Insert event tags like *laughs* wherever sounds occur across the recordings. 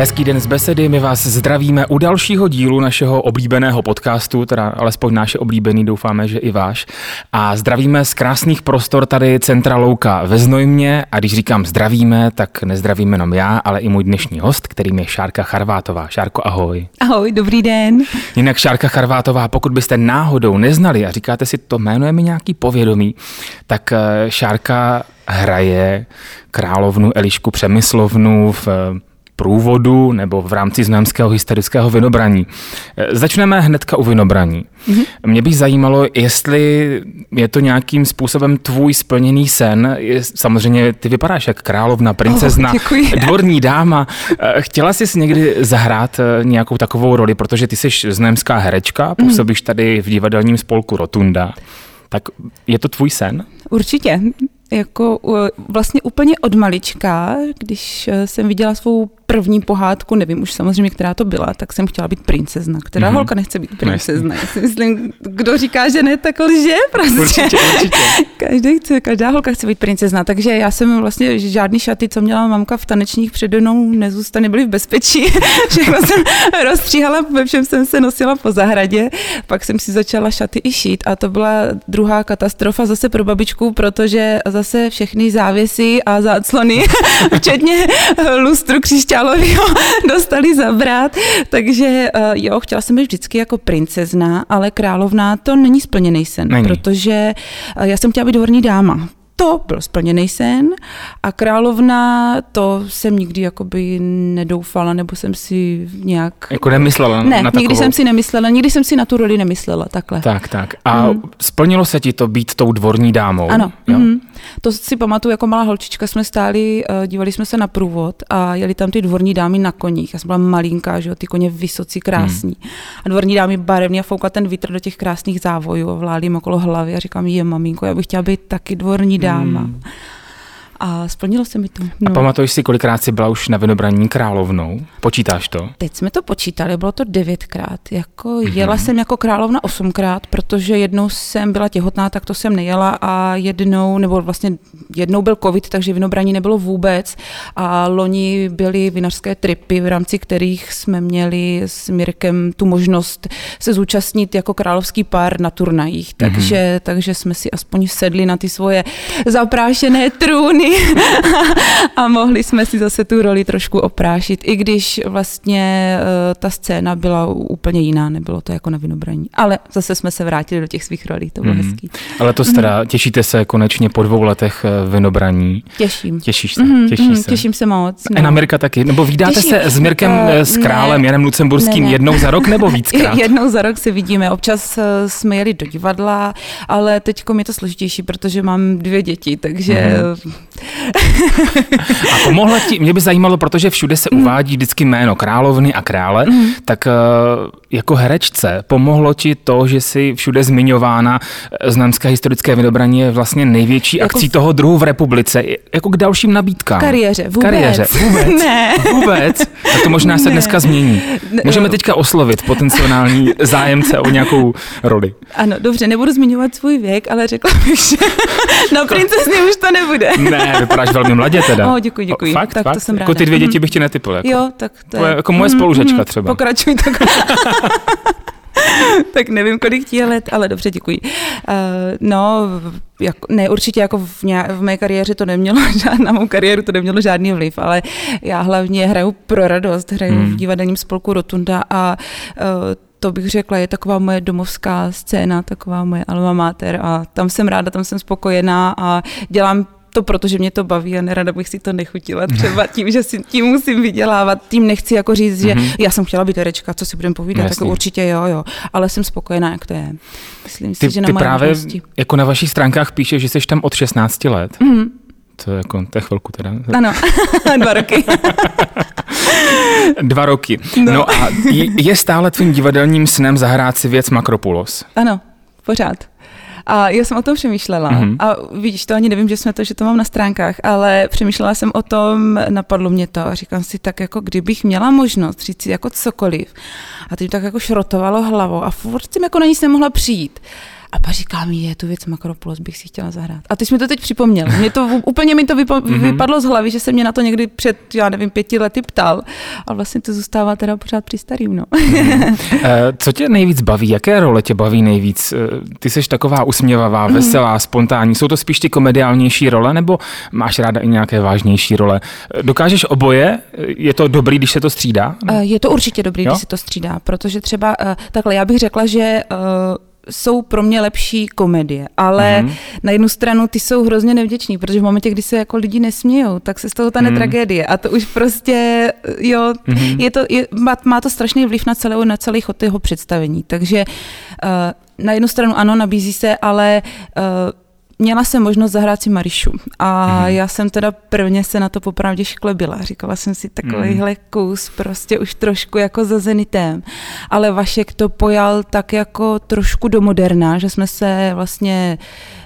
Hezký den z besedy, my vás zdravíme u dalšího dílu našeho oblíbeného podcastu, teda alespoň náš oblíbený, doufáme, že i váš. A zdravíme z krásných prostor tady Centra Louka ve Znojmě a když říkám zdravíme, tak nezdravíme jenom já, ale i můj dnešní host, kterým je Šárka Charvátová. Šárko, ahoj. Ahoj, dobrý den. Jinak Šárka Charvátová, pokud byste náhodou neznali a říkáte si, to jméno je mi nějaký povědomí, tak eh, Šárka hraje královnu Elišku Přemyslovnu v průvodu nebo v rámci znojemského historického vinobraní. E, začneme hnedka u vinobraní. Mm-hmm. Mě by zajímalo, jestli je to nějakým způsobem tvůj splněný sen. Samozřejmě ty vypadáš jak královna, princezna, oh, *laughs* dvorní dáma. E, chtěla jsi někdy zahrát e, nějakou takovou roli, protože ty jsi znojemská herečka, mhm. působíš tady v divadelním spolku Rotunda. Tak je to tvůj sen? Určitě jako vlastně úplně od malička, když eh, jsem viděla svou první pohádku, nevím už samozřejmě, která to byla, tak jsem chtěla být princezna. Která mm-hmm. holka nechce být princezna? Já si myslím, kdo říká, že ne, tak lže prostě. Určitě, určitě. *laughs* Každý chce, každá holka chce být princezna, takže já jsem vlastně žádný šaty, co měla mamka v tanečních přede mnou, nezůstane, byly v bezpečí. *laughs* Všechno jsem rozstříhala, ve všem jsem se nosila po zahradě, pak jsem si začala šaty i šít a to byla druhá katastrofa zase pro babičku, protože zase všechny závěsy a záclony, *laughs* včetně lustru křišťálového, *laughs* dostali zabrat. Takže eh, jo, chtěla jsem být vždycky jako princezna, ale královna to není splněný sen, není. protože eh, já jsem chtěla být dvorní dáma to byl splněný sen a královna, to jsem nikdy jakoby nedoufala, nebo jsem si nějak... Jako nemyslela ne, na takovou... nikdy jsem si nemyslela, nikdy jsem si na tu roli nemyslela, takhle. Tak, tak. A mm. splnilo se ti to být tou dvorní dámou? Ano. Jo? Mm. To si pamatuju, jako malá holčička jsme stáli, eh, dívali jsme se na průvod a jeli tam ty dvorní dámy na koních. Já jsem byla malinká, že jo, ty koně vysocí, krásní. Mm. A dvorní dámy barevně a foukla ten vítr do těch krásných závojů a vláli jim okolo hlavy a říkám, je maminko, já bych chtěla být taky dvorní dáma dáma. Hmm. A splnilo se mi to. No. A pamatuješ si, kolikrát jsi byla už na Vinobraní královnou? Počítáš to? Teď jsme to počítali, bylo to devětkrát. Jako mm-hmm. Jela jsem jako královna osmkrát, protože jednou jsem byla těhotná, tak to jsem nejela a jednou, nebo vlastně jednou byl covid, takže Vinobraní nebylo vůbec a loni byly vinařské tripy, v rámci kterých jsme měli s Mirkem tu možnost se zúčastnit jako královský pár na turnajích, takže, mm-hmm. takže jsme si aspoň sedli na ty svoje zaprášené trůny *laughs* a mohli jsme si zase tu roli trošku oprášit, i když vlastně uh, ta scéna byla úplně jiná, nebylo to jako na vinobraní. Ale zase jsme se vrátili do těch svých rolí, to bylo mm. hezký. Ale to teda, mm. těšíte se konečně po dvou letech eh, vinobraní? Těším. Těšíš se? Mm, těšíš mm, se. Těším se moc. No. A Amerika taky? Nebo vydáte Těším. se s Mirkem, uh, s králem ne, Janem Lucemburským ne, ne. jednou za rok nebo víckrát? *laughs* jednou za rok se vidíme. Občas jsme jeli do divadla, ale teď je to složitější, protože mám dvě děti, takže mm. A pomohla ti, mě by zajímalo, protože všude se mm. uvádí vždycky jméno královny a krále, mm. tak eh, jako herečce pomohlo ti to, že jsi všude zmiňována, eh, Znamské historické vydobraní je vlastně největší jako akcí toho druhu v republice, jako k dalším nabídkám. Kariéře, vůbec. Kariéře, vůbec. *laughs* ne. Vůbec. Tak to možná se ne. dneska změní. Můžeme teďka oslovit potenciální zájemce o nějakou roli. Ano, dobře, nebudu zmiňovat svůj věk, ale řekla bych, že *laughs* na princezně už to nebude. Ne, vypadáš velmi mladě teda. Oh, děkuji, děkuji. Fakt, tak fakt? to jsem ráda. Jako ty dvě děti bych ti netypil. Jako. Jo, tak to je. Jako moje mhm, spolužečka mhm, třeba. Pokračuj tak. *laughs* tak nevím, kolik ti je let, ale dobře, děkuji. Uh, no, jako, ne, určitě jako v, ně, v mé kariéře to nemělo, *laughs* na mou kariéru to nemělo žádný vliv, ale já hlavně hraju pro radost, hraju hmm. v divadelním spolku Rotunda a uh, to bych řekla, je taková moje domovská scéna, taková moje alma mater a tam jsem ráda, tam jsem spokojená a dělám to proto, že mě to baví a nerada bych si to nechutila třeba tím, že si tím musím vydělávat. Tím nechci jako říct, že mm-hmm. já jsem chtěla být herečka, co si budeme povídat, Jasně. tak určitě jo, jo. Ale jsem spokojená, jak to je. Myslím ty, si, že na ty právě možnosti. jako na vašich stránkách píše, že jsi tam od 16 let. Mm-hmm. To je jako, to je chvilku teda. Ano, *laughs* dva roky. *laughs* dva roky. No. no a je stále tvým divadelním snem zahrát si věc Makropulos? Ano, pořád. A já jsem o tom přemýšlela. Mm-hmm. A vidíš, to ani nevím, že jsme to, že to mám na stránkách, ale přemýšlela jsem o tom, napadlo mě to a říkám si tak, jako kdybych měla možnost říct si jako cokoliv. A teď tak jako šrotovalo hlavou a furt jsem jako na nic nemohla přijít. A pak říkám, je tu věc Makropolos, bych si chtěla zahrát. A ty jsi mi to teď připomněl. Mě to, úplně mi to vypo, mm-hmm. vypadlo z hlavy, že se mě na to někdy před, já nevím, pěti lety ptal. A vlastně to zůstává teda pořád při starým. No. Mm-hmm. Co tě nejvíc baví? Jaké role tě baví nejvíc? Eh, ty jsi taková usměvavá, mhm. veselá, mm-hmm. spontánní. Jsou to spíš ty komediálnější role, nebo máš ráda i nějaké vážnější role? Dokážeš oboje? Je to dobrý, když se to střídá? Je to určitě dobrý, jo? když se to střídá, protože třeba takhle, já bych řekla, že jsou pro mě lepší komedie, ale mm-hmm. na jednu stranu ty jsou hrozně nevděční, protože v momentě, kdy se jako lidi nesmějou, tak se z toho stane mm-hmm. tragédie a to už prostě, jo, mm-hmm. je to, je, má, má to strašný vliv na, celou, na celý chod jeho představení, takže uh, na jednu stranu ano, nabízí se, ale uh, měla jsem možnost zahrát si Marišu a mm. já jsem teda prvně se na to popravdě šklebila. Říkala jsem si takovýhle mm. kus prostě už trošku jako za zenitem. Ale Vašek to pojal tak jako trošku do moderna, že jsme se vlastně uh,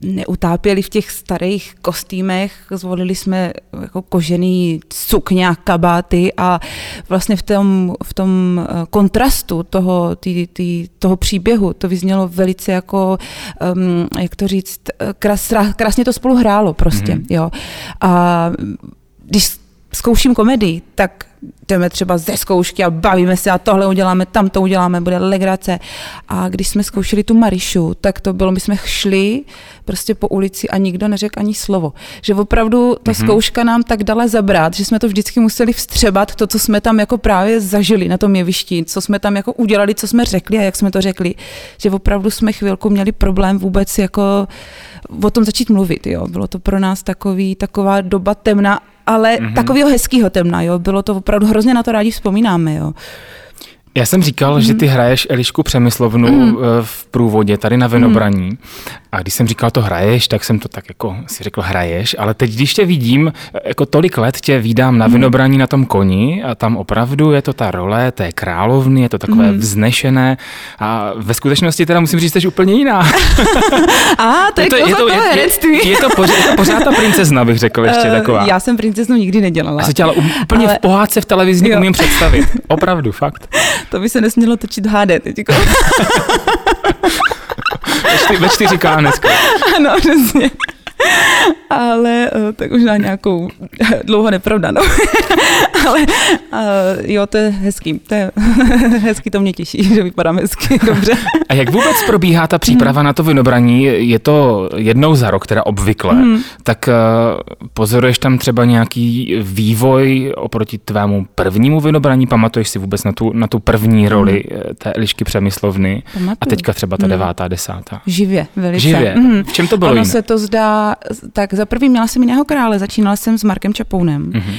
neutápěli v těch starých kostýmech, zvolili jsme jako kožený sukně a kabáty a vlastně v tom, v tom eh, kontrastu toho, tý, tý, toho příběhu to vyznělo velice jako, um, jak to říct, krás, krásně to spolu hrálo prostě, mm-hmm. jo. A když zkouším komedii, tak jdeme třeba ze zkoušky a bavíme se a tohle uděláme, tam to uděláme, bude legrace. A když jsme zkoušeli tu Marišu, tak to bylo, my jsme šli prostě po ulici a nikdo neřekl ani slovo. Že opravdu ta mm-hmm. zkouška nám tak dala zabrat, že jsme to vždycky museli vstřebat, to, co jsme tam jako právě zažili na tom jevišti, co jsme tam jako udělali, co jsme řekli a jak jsme to řekli. Že opravdu jsme chvilku měli problém vůbec jako o tom začít mluvit. Jo. Bylo to pro nás takový, taková doba temna ale mm-hmm. takového hezkého temna, jo. Bylo to opravdu hrozně na to rádi vzpomínáme, jo. Já jsem říkal, mm. že ty hraješ Elišku Přemyslovnu mm. v průvodě tady na Vinobraní. Mm. A když jsem říkal to hraješ, tak jsem to tak jako si řekl hraješ, ale teď, když tě vidím, jako tolik let tě vídám na mm. Vinobraní na tom koni a tam opravdu je to ta role té královny, je to takové mm. vznešené a ve skutečnosti teda musím říct, že úplně jiná. *laughs* a to je, to, je, to, je, je, je, to pořád, je to pořád ta princezna, bych řekl ještě uh, taková. Já jsem princeznu nikdy nedělala. Já se tě ale úplně ale... v pohádce v televizi umím představit. *laughs* Opravdu, fakt. To by se nesmělo točit HD teďko. *laughs* ve, čtyři k dneska. Ano, přesně. Ale tak už na nějakou *laughs* dlouho nepravda, no. *laughs* Ale uh, jo, to je hezký. To je *laughs* hezký, to mě těší, že vypadám hezky, dobře. A jak vůbec probíhá ta příprava mm. na to vinobraní? Je to jednou za rok, teda obvykle. Mm. Tak uh, pozoruješ tam třeba nějaký vývoj oproti tvému prvnímu vinobraní? Pamatuješ si vůbec na tu, na tu první roli mm. té Elišky Přemyslovny? Pamatuju. A teďka třeba ta mm. devátá, desátá. Živě, velice. Živě. Mm. V čem to bylo Ono jiné? se to zdá, tak za prvý měla jsem jiného krále, začínala jsem s Markem Čapounem. Mm-hmm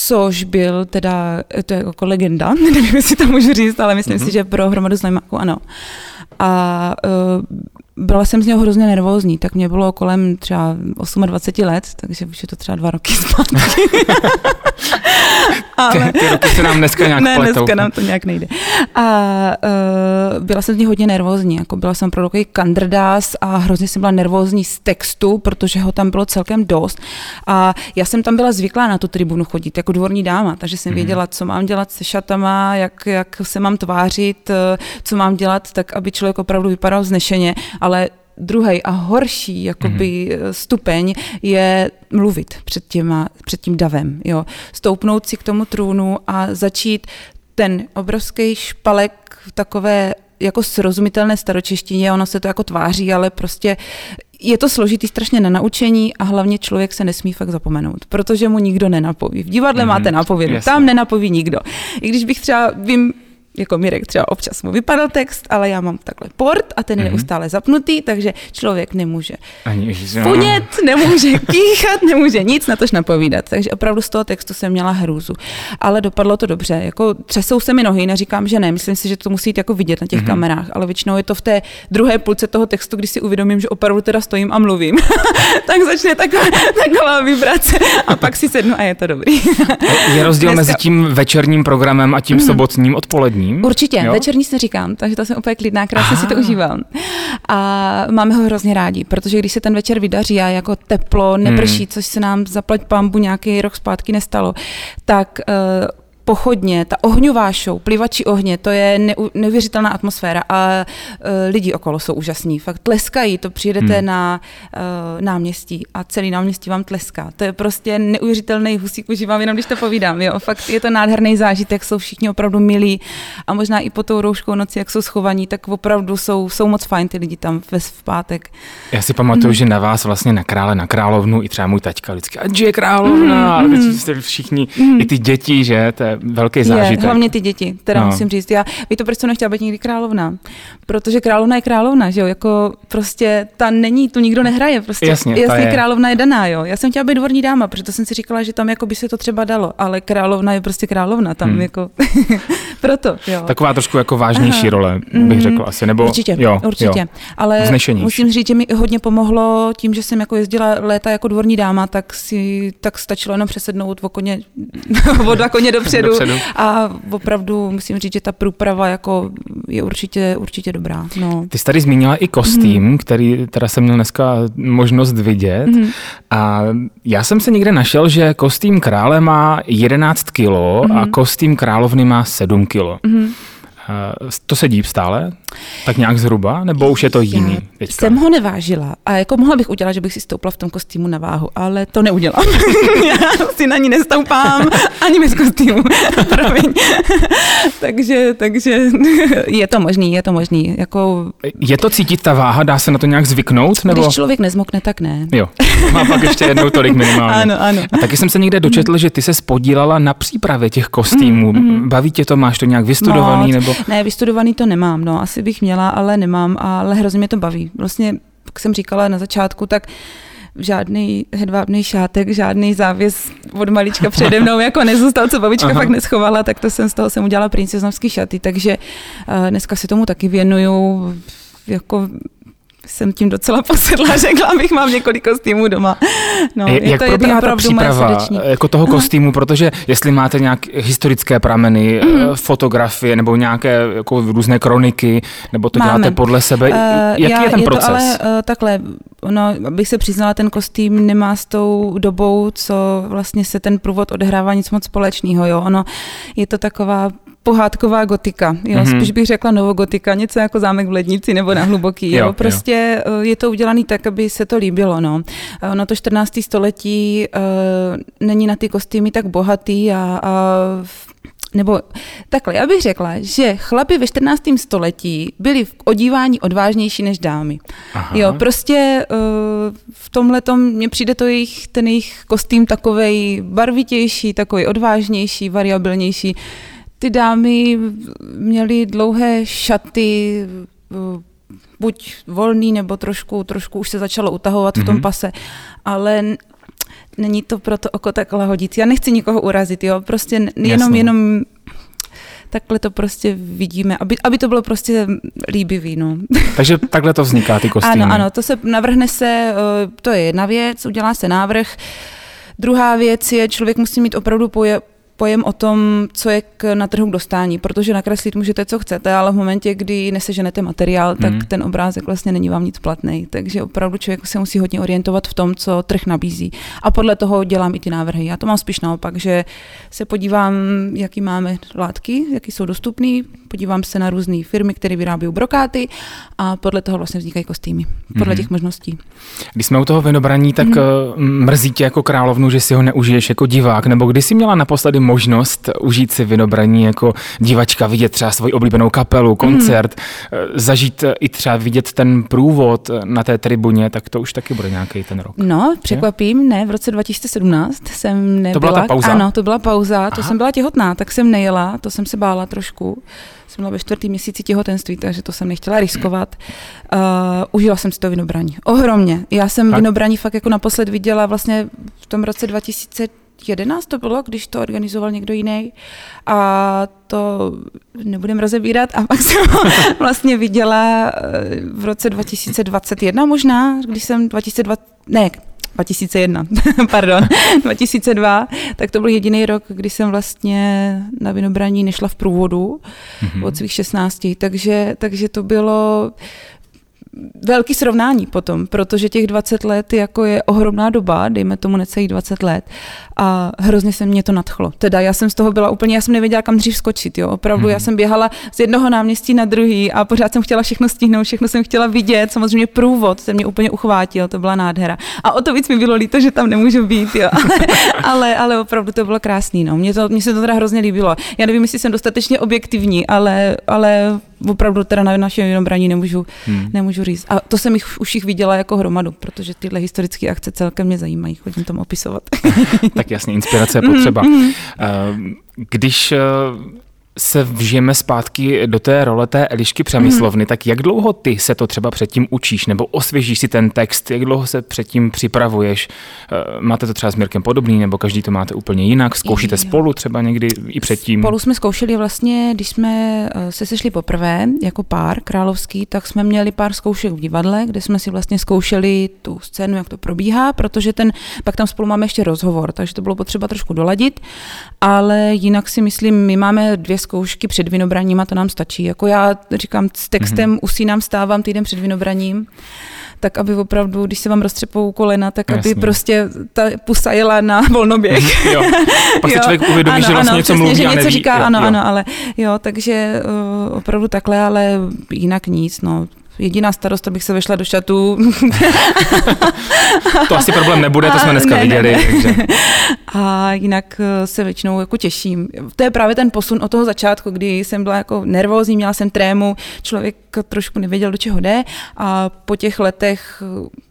což byl teda, to je jako legenda, *laughs* nevím, jestli to můžu říct, ale myslím mm-hmm. si, že pro hromadu znajmáků ano. A uh, byla jsem z něho hrozně nervózní, tak mě bylo kolem třeba 28 let, takže už je to třeba dva roky zpátky. Ale... *laughs* Ty, ty roky se nám dneska nějak Ne, pletou. dneska nám to nějak nejde. A uh, byla jsem z něj hodně nervózní, jako byla jsem pro takový kandrdás a hrozně jsem byla nervózní z textu, protože ho tam bylo celkem dost. A já jsem tam byla zvyklá na tu tribunu chodit jako dvorní dáma, takže jsem mm. věděla, co mám dělat se šatama, jak, jak se mám tvářit, eh, co mám dělat, tak aby člověk opravdu vypadal znešeně, ale druhý a horší jakoby mm-hmm. stupeň je mluvit před, těma, před tím davem. Jo. Stoupnout si k tomu trůnu a začít ten obrovský špalek v takové jako srozumitelné staročeštině, ono se to jako tváří, ale prostě je to složitý strašně na naučení a hlavně člověk se nesmí fakt zapomenout, protože mu nikdo nenapoví. V divadle mm-hmm, máte napovědu, tam nenapoví nikdo. I když bych třeba, vím, jako Mirek třeba občas mu vypadal text, ale já mám takhle port a ten je mm-hmm. neustále zapnutý, takže člověk nemůže Ani, funět, nemůže kýchat, nemůže nic na tož napovídat. Takže opravdu z toho textu jsem měla hrůzu. Ale dopadlo to dobře. Jako třesou se mi nohy, neříkám, že ne. Myslím si, že to musí jít jako vidět na těch mm-hmm. kamerách, ale většinou je to v té druhé půlce toho textu, když si uvědomím, že opravdu teda stojím a mluvím. *laughs* tak začne taková, taková vibrace a pak si sednu a je to dobrý. je rozdíl Dneska... mezi tím večerním programem a tím mm-hmm. sobotním odpoledním? Večerním? Určitě, jo? večerní si říkám, takže to jsem úplně klidná, krásně Aha. si to užívám. A máme ho hrozně rádi, protože když se ten večer vydaří a jako teplo, neprší, hmm. což se nám zaplať pambu nějaký rok zpátky nestalo, tak uh, pochodně, ta ohňová show, plivači ohně, to je neu, neuvěřitelná atmosféra a uh, lidi okolo jsou úžasní. Fakt tleskají, to přijedete hmm. na uh, náměstí a celý náměstí vám tleská. To je prostě neuvěřitelný husík, užívám jenom, když to povídám. Jo. Fakt je to nádherný zážitek, jsou všichni opravdu milí a možná i po tou rouškou noci, jak jsou schovaní, tak opravdu jsou, jsou moc fajn ty lidi tam ve, v pátek. Já si pamatuju, hmm. že na vás vlastně na krále, na královnu i třeba můj taťka vždycky, ať je královna, hmm. a jste všichni, hmm. i ty děti, že, to je velký zážitek. Je, hlavně ty děti, teda no. musím říct. Já, ví to, proč jsem nechtěla být nikdy královna? Protože královna je královna, že jo, jako prostě ta není, tu nikdo nehraje, prostě jasně, jasně je. královna je daná, jo. Já jsem chtěla být dvorní dáma, protože jsem si říkala, že tam jako by se to třeba dalo, ale královna je prostě královna, tam hmm. jako *laughs* proto, jo. Taková trošku jako vážnější Aha. role, bych mm, řekl asi, nebo Určitě, jo, určitě. Jo. Ale musím říct, že mi hodně pomohlo tím, že jsem jako jezdila léta jako dvorní dáma, tak si tak stačilo jenom přesednout o koně, *laughs* o dva koně dopředu, dopředu. a opravdu musím říct, že ta průprava jako je určitě, určitě dobrá. No. Ty jsi tady zmínila i kostým, mm. který teda jsem měl dneska možnost vidět mm. a já jsem se někde našel, že kostým krále má 11 kilo mm. a kostým královny má 7 kilo. Mm. To sedí stále? Tak nějak zhruba? Nebo už je to jiný? Já teďka? jsem ho nevážila a jako mohla bych udělat, že bych si stoupla v tom kostýmu na váhu, ale to neudělám. *laughs* Já si na ní nestoupám ani bez kostýmu. *laughs* takže, takže je to možný, je to možný. Jako... Je to cítit ta váha? Dá se na to nějak zvyknout? Nebo... Když člověk nezmokne, tak ne. Jo, má pak ještě jednou tolik minimálně. Ano, ano. A taky jsem se někde dočetl, že ty se spodílala na přípravě těch kostýmů. Mm, mm. Baví tě to? Máš to nějak vystudovaný? Moc. Nebo... Ne, vystudovaný to nemám, no, asi bych měla, ale nemám, ale hrozně mě to baví. Vlastně, jak jsem říkala na začátku, tak žádný hedvábný šátek, žádný závěs od malička přede mnou jako nezůstal, co babička Aha. fakt neschovala, tak to jsem z toho jsem udělala princeznovský šaty, takže uh, dneska se tomu taky věnuju jako jsem tím docela posedla, *laughs* řekla bych, mám několik kostýmů doma. No, Jak je to, probíhá je to ta příprava jako toho kostýmu, protože jestli máte nějaké historické prameny, mm. fotografie nebo nějaké jako různé kroniky, nebo to Máme. děláte podle sebe, uh, jaký já, je ten je proces? To ale uh, takhle, no, abych se přiznala, ten kostým nemá s tou dobou, co vlastně se ten průvod odehrává nic moc společného, jo, ono je to taková pohádková gotika. Jo? Mm-hmm. Spíš bych řekla novogotika, něco jako zámek v lednici nebo na hluboký. Jo? jo prostě jo. Eh, je to udělané tak, aby se to líbilo. No. Ono to 14. století uh, není na ty kostýmy tak bohatý a, a nebo takhle, já bych řekla, že chlapi ve 14. století byli v odívání odvážnější než dámy. Aha. Jo, prostě uh, v tomhle mně přijde to jejich, ten jejich kostým takovej barvitější, takový odvážnější, variabilnější ty dámy měly dlouhé šaty, buď volný, nebo trošku, trošku už se začalo utahovat mm-hmm. v tom mhm. pase, ale není to pro to oko tak lahodící. Já nechci nikoho urazit, jo, prostě jenom, Jasně. jenom takhle to prostě vidíme, aby, aby to bylo prostě líbivý. No. *laughs* Takže takhle to vzniká, ty kostýmy. Ano, ano, to se navrhne se, eh, to je jedna věc, udělá se návrh. Druhá věc je, člověk musí mít opravdu poje, pojem o tom, co je k, na trhu k dostání, protože nakreslit můžete, co chcete, ale v momentě, kdy neseženete materiál, tak mm. ten obrázek vlastně není vám nic platný. Takže opravdu člověk se musí hodně orientovat v tom, co trh nabízí. A podle toho dělám i ty návrhy. Já to mám spíš naopak, že se podívám, jaký máme látky, jaký jsou dostupné, podívám se na různé firmy, které vyrábějí brokáty a podle toho vlastně vznikají kostýmy. Podle mm. těch možností. Když jsme u toho vinobraní, tak mm. mrzí tě jako královnu, že si ho neužiješ jako divák, nebo kdy jsi měla naposledy možnost užít si vinobraní jako divačka, vidět třeba svoji oblíbenou kapelu, koncert, mm. zažít i třeba vidět ten průvod na té tribuně, tak to už taky bude nějaký ten rok. No, překvapím, ne, v roce 2017 jsem nebyla. To byla ta pauza? Ano, to byla pauza, Aha. to jsem byla těhotná, tak jsem nejela, to jsem se bála trošku. Jsem byla ve čtvrtém měsíci těhotenství, takže to jsem nechtěla riskovat. Uh, užila jsem si to vinobraní. Ohromně. Já jsem tak. vinobraní fakt jako naposled viděla vlastně v tom roce 2000 11 to bylo, když to organizoval někdo jiný a to nebudem rozebírat a pak jsem ho *laughs* vlastně viděla eh, v roce 2021 možná, když jsem 2020, ne, 2001, *laughs* pardon, 2002, tak to byl jediný rok, kdy jsem vlastně na vinobraní nešla v průvodu mm-hmm. od svých 16, takže, takže to bylo velký srovnání potom, protože těch 20 let jako je ohromná doba, dejme tomu necelých 20 let a hrozně se mě to nadchlo. Teda já jsem z toho byla úplně, já jsem nevěděla, kam dřív skočit, jo, opravdu, hmm. já jsem běhala z jednoho náměstí na druhý a pořád jsem chtěla všechno stihnout, všechno jsem chtěla vidět, samozřejmě průvod se mě úplně uchvátil, to byla nádhera. A o to víc mi bylo líto, že tam nemůžu být, jo, ale, *laughs* ale, ale opravdu to bylo krásný, no, mně, to, mně se to teda hrozně líbilo. Já nevím, jestli jsem dostatečně objektivní, ale, ale opravdu teda na našem vinobraní nemůžu, hmm. nemůžu říct. A to jsem jich, už jich viděla jako hromadu, protože tyhle historické akce celkem mě zajímají, chodím tam opisovat. *laughs* tak jasně, inspirace je potřeba. Mm-hmm. Když eh, se vžijeme zpátky do té role té Elišky Přemyslovny, mm. tak jak dlouho ty se to třeba předtím učíš, nebo osvěžíš si ten text, jak dlouho se předtím připravuješ? Eh, máte to třeba s Mirkem podobný, nebo každý to máte úplně jinak? Zkoušíte jo. spolu třeba někdy i předtím? Spolu jsme zkoušeli vlastně, když jsme eh, se sešli poprvé jako pár královský, tak jsme měli pár zkoušek v divadle, kde jsme si vlastně zkoušeli tu scénu, jak to probíhá, protože ten, pak tam spolu máme ještě rozhovor, takže to bylo potřeba trošku doladit, ale jinak si myslím, my máme dvě zkoušky před vinobraním a to nám stačí. Jako já říkám, s textem mm-hmm. usínám, stávám týden před vinobraním, tak aby opravdu, když se vám roztřepou kolena, tak Jasně. aby prostě ta pusa jela na volnoběh. Mhm, jo. Pak si *laughs* člověk uvědomí, ano, že vlastně ano, něco přesně, mluví že něco neví. říká, jo, ano, jo. ano, ale jo, takže uh, opravdu takhle, ale jinak nic, no jediná starost, abych se vešla do šatu. to asi problém nebude, to jsme dneska ne, viděli. Ne, ne. Takže. *laughs* A jinak eh, se většinou jako těším. To je právě ten posun od toho začátku, kdy jsem byla jako nervózní, měla jsem trému, člověk trošku nevěděl, do čeho jde a po těch letech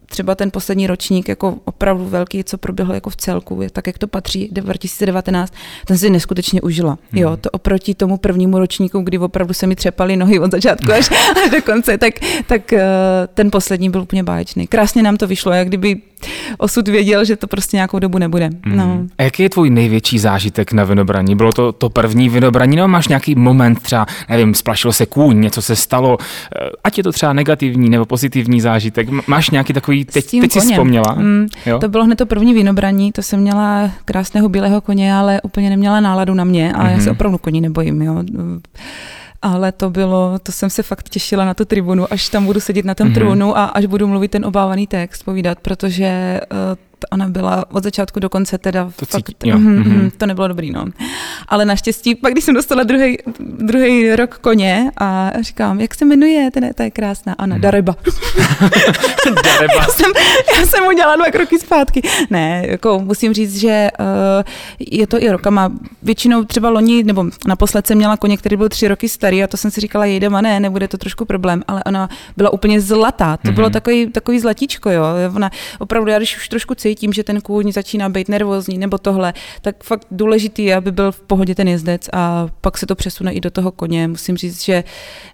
třeba ten poslední ročník jako opravdu velký, co proběhlo jako v celku, je tak, jak to patří, 2019, ten si neskutečně užila. Hmm. Jo, to oproti tomu prvnímu ročníku, kdy opravdu se mi třepaly nohy od začátku až, *laughs* až do konce, tak, tak eh, ten poslední byl úplně báječný. Krásně nám to vyšlo, jak kdyby osud věděl, že to prostě nějakou dobu nebude. Mm. No. A jaký je tvůj největší zážitek na vinobraní? Bylo to to první vinobraní, nebo máš nějaký moment třeba, nevím, splašilo se kůň, něco se stalo, eh, ať je to třeba negativní nebo pozitivní zážitek. Máš nějaký takový, teď, teď jsi vzpomněla? Mm, jo? To bylo hned to první vinobraní, to jsem měla krásného bílého koně, ale úplně neměla náladu na mě a mm-hmm. já se mhm. opravdu koní nebojím. Jo ale to bylo, to jsem se fakt těšila na tu tribunu, až tam budu sedět na tom mm-hmm. tribunu a až budu mluvit ten obávaný text, povídat, protože uh, ona byla od začátku do konce teda to fakt, cítí, mm, mm, to nebylo dobrý, no. Ale naštěstí, pak když jsem dostala druhý rok koně a říkám, jak se jmenuje, ten, ta je krásná, Ana, mm. Dareba. *laughs* Dareba. *laughs* já, jsem, já jsem udělala dva kroky zpátky. Ne, jako musím říct, že uh, je to i rokama. Většinou třeba loni, nebo naposled jsem měla koně, který byl tři roky starý a to jsem si říkala, jejde, ne, nebude to trošku problém, ale ona byla úplně zlatá. To mm-hmm. bylo takový, takový zlatíčko, jo. Ona opravdu, já když už trošku cítím, že ten kůň začíná být nervózní nebo tohle, tak fakt důležitý je, aby byl v pohodě ten jezdec a pak se to přesune i do toho koně. Musím říct, že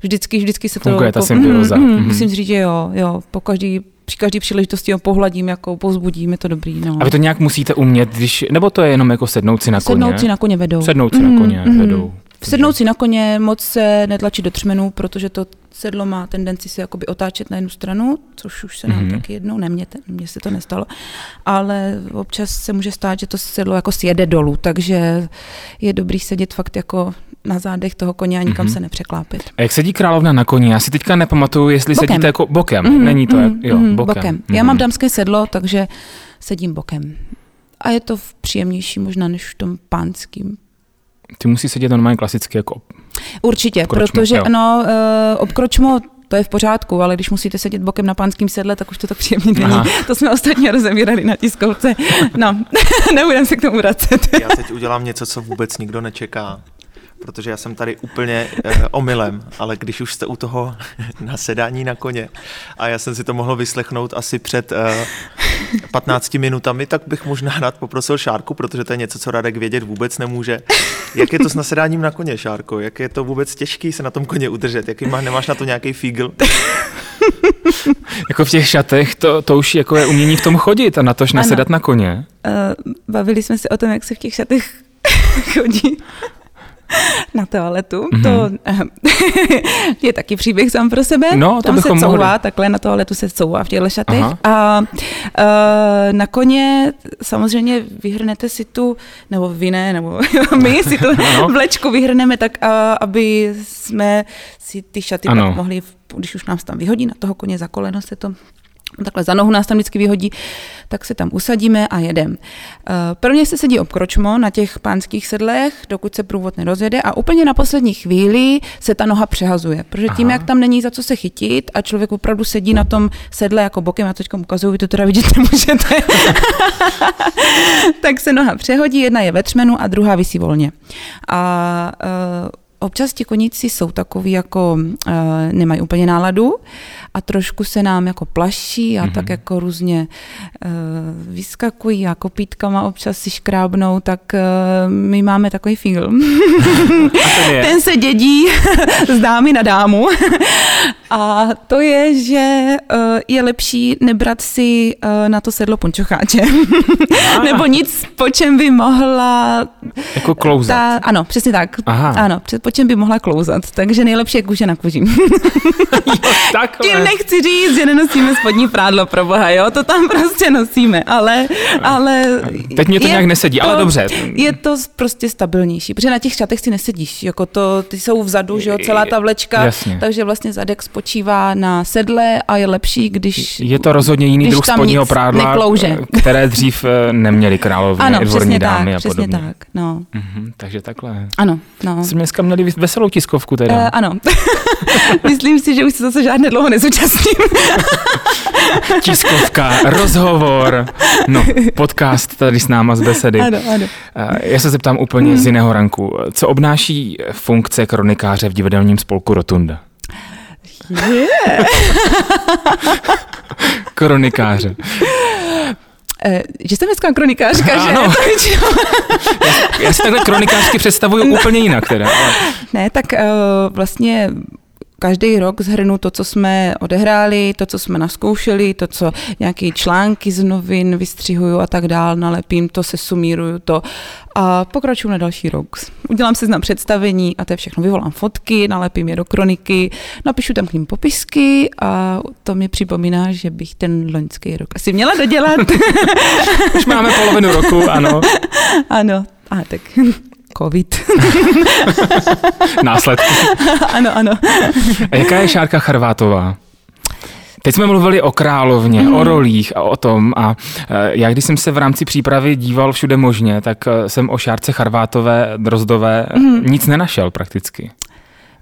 vždycky, vždycky se to... Funguje ta symbioza. Mm, mm, mm. Musím říct, že jo, jo, po každý při každé příležitosti ho pohladím, jako povzbudím, je to dobrý. No. A vy to nějak musíte umět, když, nebo to je jenom jako sednout si na koně? Sednout si na koně vedou. Sednout si mm, na koně mm, vedou. Sednout si na koně, moc se netlačit do třmenů, protože to sedlo má tendenci se jakoby otáčet na jednu stranu, což už se nám mm-hmm. taky jednou neměte, mně se to nestalo, ale občas se může stát, že to sedlo jako sjede dolů, takže je dobrý sedět fakt jako na zádech toho koně a nikam mm-hmm. se nepřeklápit. A jak sedí královna na koni? Já si teďka nepamatuju, jestli bokem. sedíte jako bokem. Mm-hmm. Není to, mm-hmm. jo, bokem. bokem. Mm-hmm. Já mám dámské sedlo, takže sedím bokem. A je to příjemnější možná než v tom pánským. Ty musí sedět normálně klasicky jako Určitě, obkročmo, protože jo. no, uh, obkročmo to je v pořádku, ale když musíte sedět bokem na pánském sedle, tak už to tak příjemně není. Aha. To jsme ostatně rozebírali na tiskovce. No, *laughs* nebudem se k tomu vracet. Já teď udělám něco, co vůbec nikdo nečeká protože já jsem tady úplně eh, omylem, ale když už jste u toho *laughs* nasedání na koně a já jsem si to mohl vyslechnout asi před eh, 15 minutami, tak bych možná rád poprosil Šárku, protože to je něco, co Radek vědět vůbec nemůže. Jak je to s nasedáním na koně, Šárko? Jak je to vůbec těžký se na tom koně udržet? Jaký má, nemáš na to nějaký fígl? *laughs* jako v těch šatech, to, to už jako je umění v tom chodit a na tož nasedat ano. na koně. Uh, bavili jsme se o tom, jak se v těch šatech *laughs* chodí. *laughs* na toaletu. Mm-hmm. To *laughs* je taky příběh sám pro sebe. No, to Tam se couvá, mohli. takhle na toaletu se couvá v těchto šatech. Aha. A uh, na koně samozřejmě vyhrnete si tu, nebo vy ne, nebo *laughs* my si tu Ano. vlečku vyhrneme tak, uh, aby jsme si ty šaty Ano. pak mohli, když už nám se tam vyhodí na toho koně za koleno se to takhle za nohu nás tam vždycky vyhodí, tak se tam usadíme a jedem. Eh, Prvně se sedí obkročmo na těch pánských sedlech, dokud se průvod nerozjede a úplně na poslední chvíli se ta noha přehazuje, protože tím, Aha. jak tam není za co se chytit a člověk opravdu sedí na tom sedle jako bokem, já to teď ukazuju, vy to teda vidět nemůžete, *laughs* tak se noha přehodí, jedna je ve třmenu a druhá visí volně. A uh, občas ti koníci jsou takový jako uh, nemají úplně náladu a trošku se nám jako plaší a mm-hmm. tak jako různě uh, vyskakují a kopítkama občas si škrábnou, tak uh, my máme takový film. *laughs* Ten. Ten se dědí *laughs* z dámy na dámu. A to je, že uh, je lepší nebrat si uh, na to sedlo pončocháče. *laughs* Nebo nic, po čem by mohla... Jako klouzat. Ta, ano, přesně tak. Aha. Ano, po čem by mohla klouzat. Takže nejlepší je kůže na kůži. Takhle. Tím nechci říct, že nenosíme spodní prádlo pro boha, jo, to tam prostě nosíme, ale... ale Teď mě to nějak nesedí, ale dobře. Je to prostě stabilnější, protože na těch šatech si nesedíš, jako to, ty jsou vzadu, že jo, celá ta vlečka, Jasně. takže vlastně zadek spočívá na sedle a je lepší, když... Je to rozhodně jiný druh spodního prádla, neklouže. které dřív eh, neměli královny, Ano, dvorní přesně dámy tak, a přesně podobně. tak, no. Mhm, takže takhle. Ano, no. Jsme dneska měli veselou tiskovku teda. Uh, ano, *laughs* *laughs* myslím si, že už se zase žádné dlouho nezúčastním. *laughs* Tiskovka, rozhovor, no, podcast tady s náma z besedy. ano, ano. Eh, Já se zeptám úplně z jiného ranku. Co obnáší funkce kronikáře v divadelním spolku Rotunda? Yeah. *laughs* Kronikáře. Eh, že jsem dneska kronikářka, že? Ano. Většinou- Já si takhle kronikářsky představuju úplně jinak teda. ale- Ne, tak uh, vlastně každý rok zhrnu to, co jsme odehráli, to, co jsme naskoušeli, to, co nějaké články z novin vystřihuju a tak dál, nalepím to, se sumíruju to a pokračuju na další rok. Udělám si na představení a to je všechno. Vyvolám fotky, nalepím je do kroniky, napíšu tam k ním popisky a to mi připomíná, že bych ten loňský rok asi měla dodělat. *laughs* Už máme polovinu roku, ano. *laughs* ano, a tak covid. *laughs* Následky. *laughs* ano, ano. A jaká je Šárka Charvátová? Teď jsme mluvili o královně, mm. o rolích a o tom a eh, já když jsem se v rámci přípravy díval všude možně, tak eh, jsem o Šárce Charvátové, Drozdové mm. nic nenašel prakticky.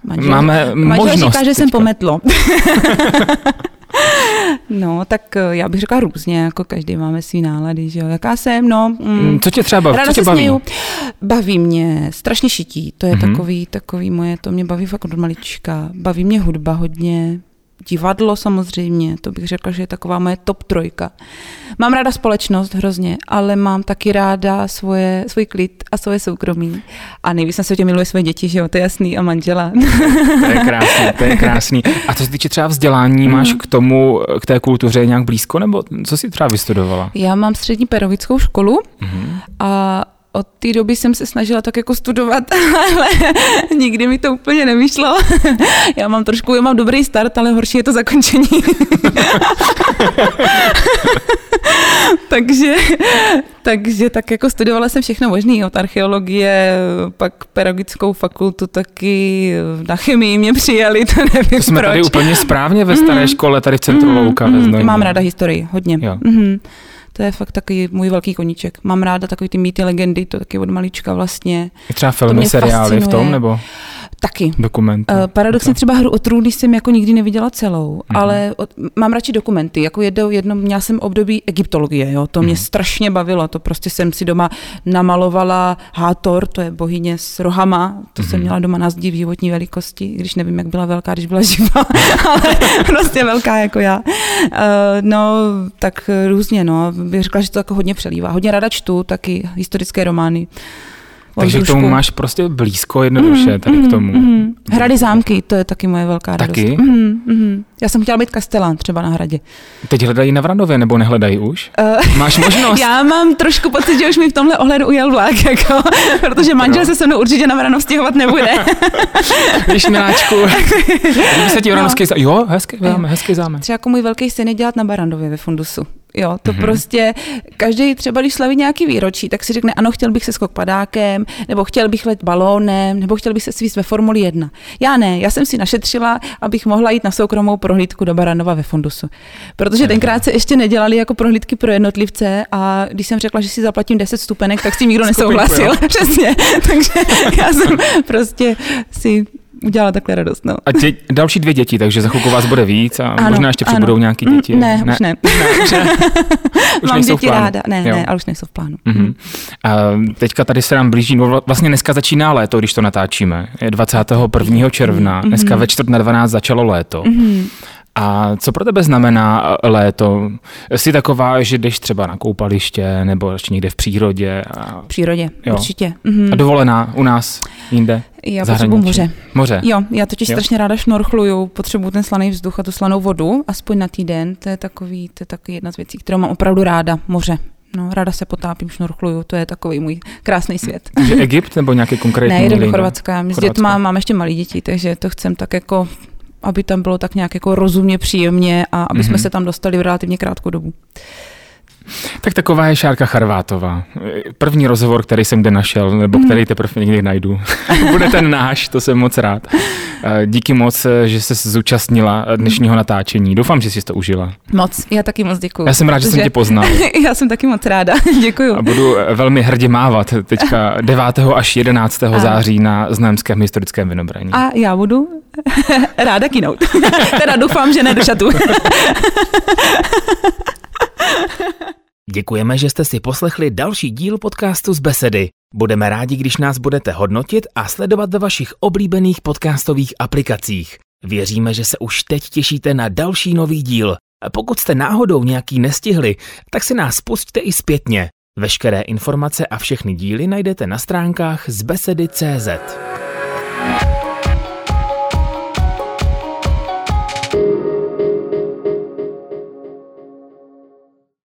Manžel, Máme manžel možnost říká, že jsem teďka. pometlo. *laughs* no, tak eh, já bych řekla různě, jako každý máme svý nálady, že jo. Jaká jsem, no. Mm, Co tě třeba baví? Ráda Co tě baví? směju. Baví mě strašně šití, to je Mhm. mm-hmm. takový, takový moje, to mě baví fakt od malička. Baví mě hudba hodně, divadlo samozřejmě, to bych řekla, že je taková moje top trojka. Mám ráda společnost hrozně, ale mám taky ráda svoje, svůj klid a svoje soukromí. A nejvíc na světě miluje své děti, že jo, to je jasný, a manžela. To je krásný, to je krásný. A co se týče třeba vzdělání, Mhm. máš k tomu, k té kultuře nějak blízko, nebo co jsi třeba vystudovala? Já mám střední pedagogickou školu Mhm. a od té doby jsem se snažila tak jako studovat, *laughs* ale nikdy mi to úplně nevyšlo. *laughs* Já mám trošku, já mám dobrý start, ale horší je to zakončení. *laughs* takže, takže tak jako studovala jsem všechno možné, od archeologie, pak pedagogickou fakultu taky, na chemii mě přijali, to nevím To jsme proč. tady úplně správně ve staré škole, tady v centru Mhm, Louka Znojmě. Mám ráda historii, hodně. Jo. Mhm. To je fakt takový můj velký koníček. Mám ráda takový ty mýty, legendy, to taky od malička vlastně. Třeba filmy, seriály v tom, fascinuje. nebo Taky. dokumenty? Uh, paradoxně třeba hru o trůny jsem jako nikdy neviděla celou, mm-hmm. ale od, mám radši dokumenty. Jako jedno, jedno, měla jsem období egyptologie, jo, to mě Mhm. strašně bavilo. To prostě jsem si doma namalovala Hátor, to je bohyně s rohama, to jsem Mhm. měla doma na zdi v životní velikosti, když nevím, jak byla velká, když byla živá, *laughs* ale prostě velká jako já. Uh, no, tak různě, no, bych řekla, že to jako hodně přelívá. Hodně ráda čtu, taky historické romány. Takže k tomu máš prostě blízko jednoduše, mm, tady mm, k tomu. Mm. Hrady zámky, to je taky moje velká radost. Taky? Mm, mm. Já jsem chtěla být kastelán třeba na hradě. Teď hledají na Vranově, nebo nehledají už? Uh, Máš možnost? *laughs* Já mám trošku pocit, že už mi v tomhle ohledu ujel vlak, jako, *laughs* protože manžel se se mnou určitě na Vranov stěhovat nebude. *laughs* Víš, miláčku, kdyby se ti Vranovský no. jo, hezký záme, hezký záme. Třeba jako můj velký syn je dělat na Barandově ve fundusu. Jo, to mm-hmm. prostě, každý třeba, když slaví nějaký výročí, tak si řekne, ano, chtěl bych se skok padákem, nebo chtěl bych let balónem, nebo chtěl bych se svíst ve Formuli 1. Já ne, já jsem si našetřila, abych mohla jít na soukromou prohlídku do Baranova ve Fundusu. Protože tenkrát se ještě nedělali jako prohlídky pro jednotlivce a když jsem řekla, že si zaplatím 10 stupenek, tak s tím nikdo nesouhlasil. *laughs* Přesně. Takže já jsem prostě si udělala takhle radost. No. A tě, další dvě děti, takže za chvilku vás bude víc a ano, možná ještě přibudou nějaké mm, děti. Ne, *laughs* ne, už ne. ne už, ne. už Mám děti ráda, ne, jo. ne, ale už nejsou v plánu. Mm-hmm. A teďka tady se nám blíží, no vlastně dneska začíná léto, když to natáčíme. Je 21. června, mm-hmm. dneska ve čtvrt na 12 začalo léto. Mm-hmm. A co pro tebe znamená léto? Jsi taková, že jdeš třeba na koupaliště nebo ještě někde v přírodě? A... V přírodě, jo. určitě. Mm-hmm. A dovolená u nás, jinde? Já potřebuji moře. Moře? Jo, já totiž jo. strašně ráda šnorchluju, potřebuji ten slaný vzduch a tu slanou vodu, aspoň na týden. To je takový, to je takový jedna z věcí, kterou mám opravdu ráda, moře. No, ráda se potápím, šnorchluju, to je takový můj krásný svět. Takže Egypt nebo nějaký konkrétní? Ne, jdu do Chorvatska. S dětma mám ještě malé děti, takže to chcem tak jako aby tam bylo tak nějak jako rozumně, příjemně a aby mm-hmm. jsme mhm. se tam dostali v relativně krátkou dobu. Tak taková je Šárka Charvátová. První rozhovor, který jsem kde našel, nebo mhm. který teprve někdy najdu. *laughs* Bude ten náš, to jsem moc rád. Eh, díky moc, eh, že jsi zúčastnila dnešního natáčení. Doufám, že jsi to užila. Moc, já taky moc děkuji. Já jsem rád, že jsem tě poznal. *laughs* já jsem taky moc ráda, *laughs* děkuji. A budu eh, velmi hrdě mávat teďka 9. až 11. A. září na Znojemském historickém vynobrání. A já budu ráda kinout. teda doufám, že ne do šatu. *laughs* Děkujeme, že jste si poslechli další díl podcastu z Besedy. Budeme rádi, když nás budete hodnotit a sledovat ve vašich oblíbených podcastových aplikacích. Věříme, že se už teď těšíte na další nový díl. Pokud jste náhodou nějaký nestihli, tak si nás pusťte i zpětně. Veškeré informace a všechny díly najdete na stránkách z besedy.cz.